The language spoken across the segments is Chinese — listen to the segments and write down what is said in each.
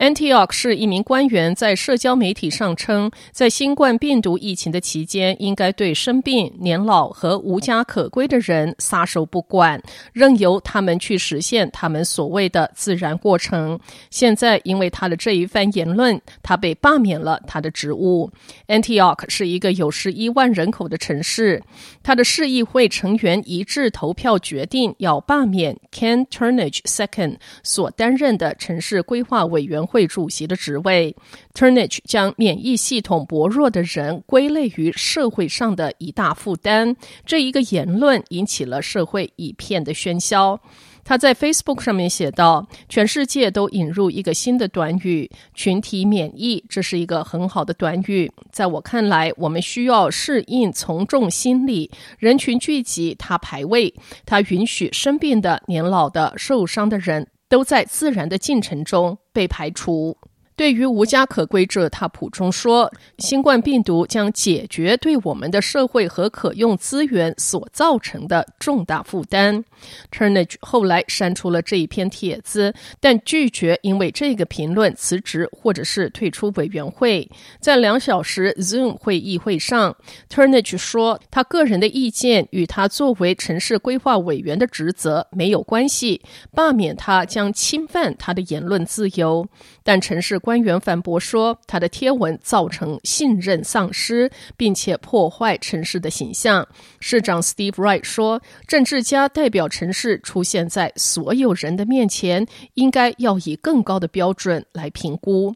Antioch 市一名官员在社交媒体上称，在新冠病毒疫情的期间，应该对生病、年老和无家可归的人撒手不管，任由他们去实现他们所谓的自然过程。现在，因为他的这一番言论，他被罢免了他的职务。Antioch 是一个有十一万人口的城市，他的市议会成员一致投票决定要罢免 Ken Turnage II 所担任的城市规划委员会主席的职位，Turnage 将免疫系统薄弱的人归类于社会上的一大负担。这一个言论引起了社会一片的喧嚣。他在 Facebook 上面写道：“全世界都引入一个新的短语‘群体免疫’，这是一个很好的短语。在我看来，我们需要适应从众心理，人群聚集，它排位，它允许生病的、年老的、受伤的人。”都在自然的进程中被排除。对于无家可归者，他补充说：“新冠病毒将解决对我们的社会和可用资源所造成的重大负担。” Turnage 后来删除了这一篇帖子，但拒绝因为这个评论辞职或者是退出委员会。在两小时 Zoom 会议会上，Turnage 说：“他个人的意见与他作为城市规划委员的职责没有关系，罢免他将侵犯他的言论自由。”但城市规官员反驳说，他的贴文造成信任丧失，并且破坏城市的形象。市长 Steve Wright 说，政治家代表城市出现在所有人的面前，应该要以更高的标准来评估。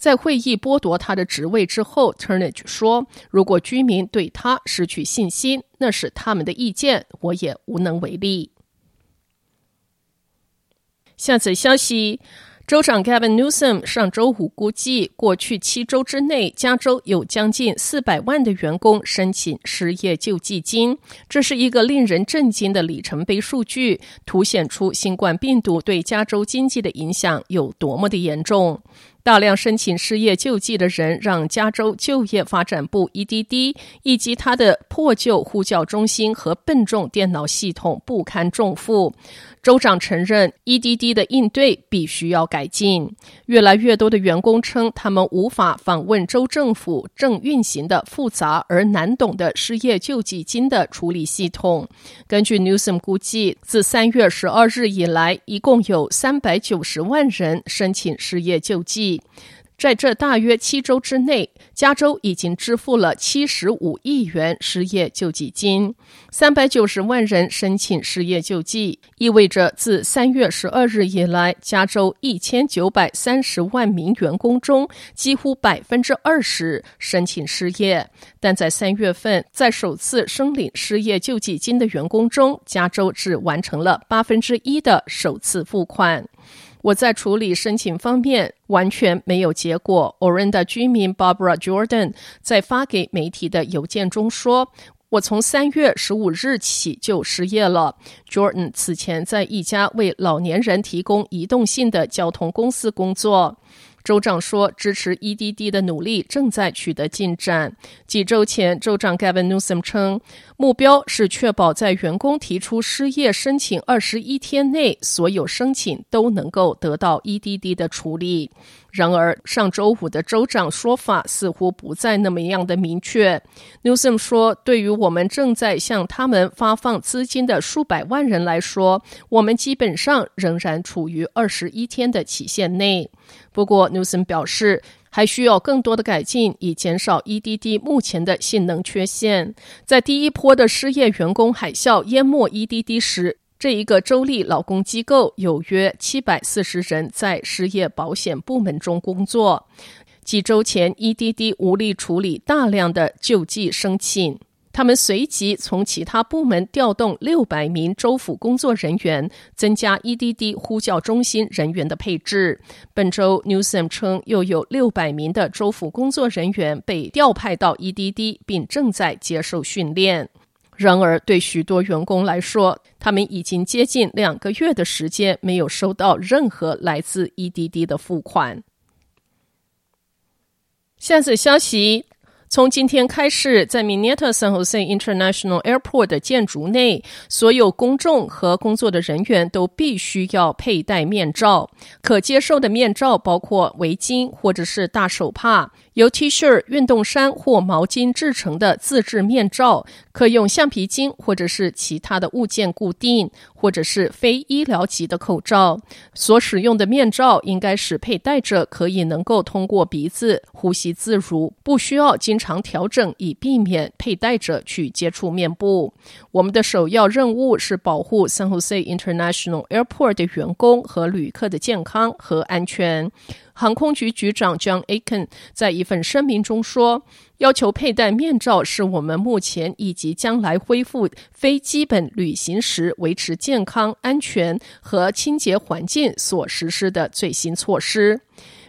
在会议剥夺他的职位之后，Turnage 说，如果居民对他失去信心，那是他们的意见，我也无能为力。下则消息。州长 Gavin Newsom 上周五估计，过去七周之内，加州有将近四百万的员工申请失业救济金。这是一个令人震惊的里程碑数据，凸显出新冠病毒对加州经济的影响有多么的严重。大量申请失业救济的人，让加州就业发展部 （EDD） 以及他的破旧呼叫中心和笨重电脑系统不堪重负。州长承认，EDD 的应对必须要改进。越来越多的员工称，他们无法访问州政府正运行的复杂而难懂的失业救济金的处理系统。根据 Newsom 估计，自三月十二日以来，一共有三百九十万人申请失业救济。在这大约七周之内，加州已经支付了七十五亿元失业救济金，三百九十万人申请失业救济，意味着自三月十二日以来，加州一千九百三十万名员工中，几乎百分之二十申请失业。但在三月份，在首次申领失业救济金的员工中，加州只完成了八分之一的首次付款。我在处理申请方面完全没有结果。Orinda 居民 Barbara Jordan 在发给媒体的邮件中说：“我从三月十五日起就失业了。” Jordan 此前在一家为老年人提供移动性的交通公司工作。州长说，支持 EDD 的努力正在取得进展。几周前，州长 Gavin Newsom 称，目标是确保在员工提出失业申请二十一天内，所有申请都能够得到 EDD 的处理。然而，上周五的州长说法似乎不再那么样的明确。Newsom 说：“对于我们正在向他们发放资金的数百万人来说，我们基本上仍然处于二十一天的期限内。”不过 Newson 表示还需要更多的改进，以减少 EDD 目前的性能缺陷。在第一波的失业员工海啸淹没 EDD 时，这一个州立劳工机构有约七百四十人在失业保险部门中工作。几周前，EDD 无力处理大量的救济申请。他们随即从其他部门调动六百名州府工作人员，增加 EDD 呼叫中心人员的配置。本周，Newsom 称又有六百名的州府工作人员被调派到 EDD，并正在接受训练。然而，对许多员工来说，他们已经接近两个月的时间没有收到任何来自 EDD 的付款。下则消息。从今天开始，在 Mineta San Jose International Airport 的建筑内，所有公众和工作的人员都必须要佩戴面罩。可接受的面罩包括围巾或者是大手帕。由 T 恤、运动衫或毛巾制成的自制面罩，可用橡皮筋或者是其他的物件固定，或者是非医疗级的口罩。所使用的面罩应该使佩戴者可以能够通过鼻子呼吸自如，不需要经常调整，以避免佩戴者去接触面部。我们的首要任务是保护 San Jose International Airport 的员工和旅客的健康和安全。航空局局长 John Aiken 在一份声明中说：“要求佩戴面罩是我们目前以及将来恢复非基本旅行时维持健康、安全和清洁环境所实施的最新措施。”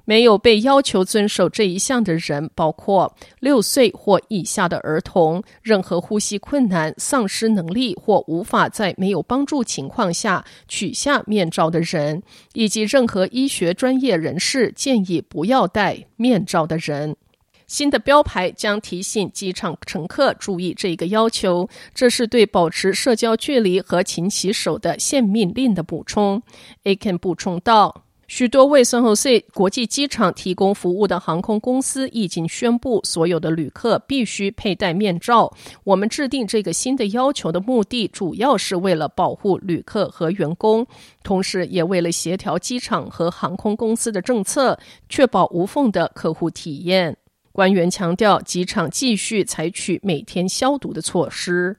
没有被要求遵守这一项的人，包括六岁或以下的儿童、任何呼吸困难、丧失能力或无法在没有帮助情况下取下面罩的人，以及任何医学专业人士建议不要戴面罩的人。新的标牌将提醒机场乘客注意这个要求，这是对保持社交距离和勤洗手的限命令的补充。Aken 补充道。许多为 San Jose 国际机场提供服务的航空公司已经宣布，所有的旅客必须佩戴面罩。我们制定这个新的要求的目的，主要是为了保护旅客和员工，同时也为了协调机场和航空公司的政策，确保无缝的客户体验。官员强调，机场继续采取每天消毒的措施。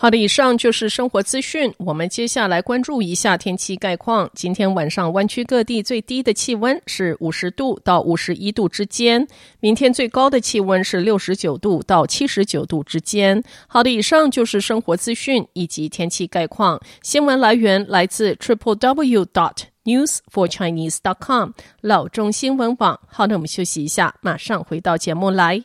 好的，以上就是生活资讯。我们接下来关注一下天气概况。今天晚上湾区各地最低的气温是五十度到五十一度之间，明天最高的气温是六十九度到七十九度之间。好的，以上就是生活资讯以及天气概况。新闻来源来自 triple w dot news for chinese dot com 老中新闻网。好的，我们休息一下，马上回到节目来。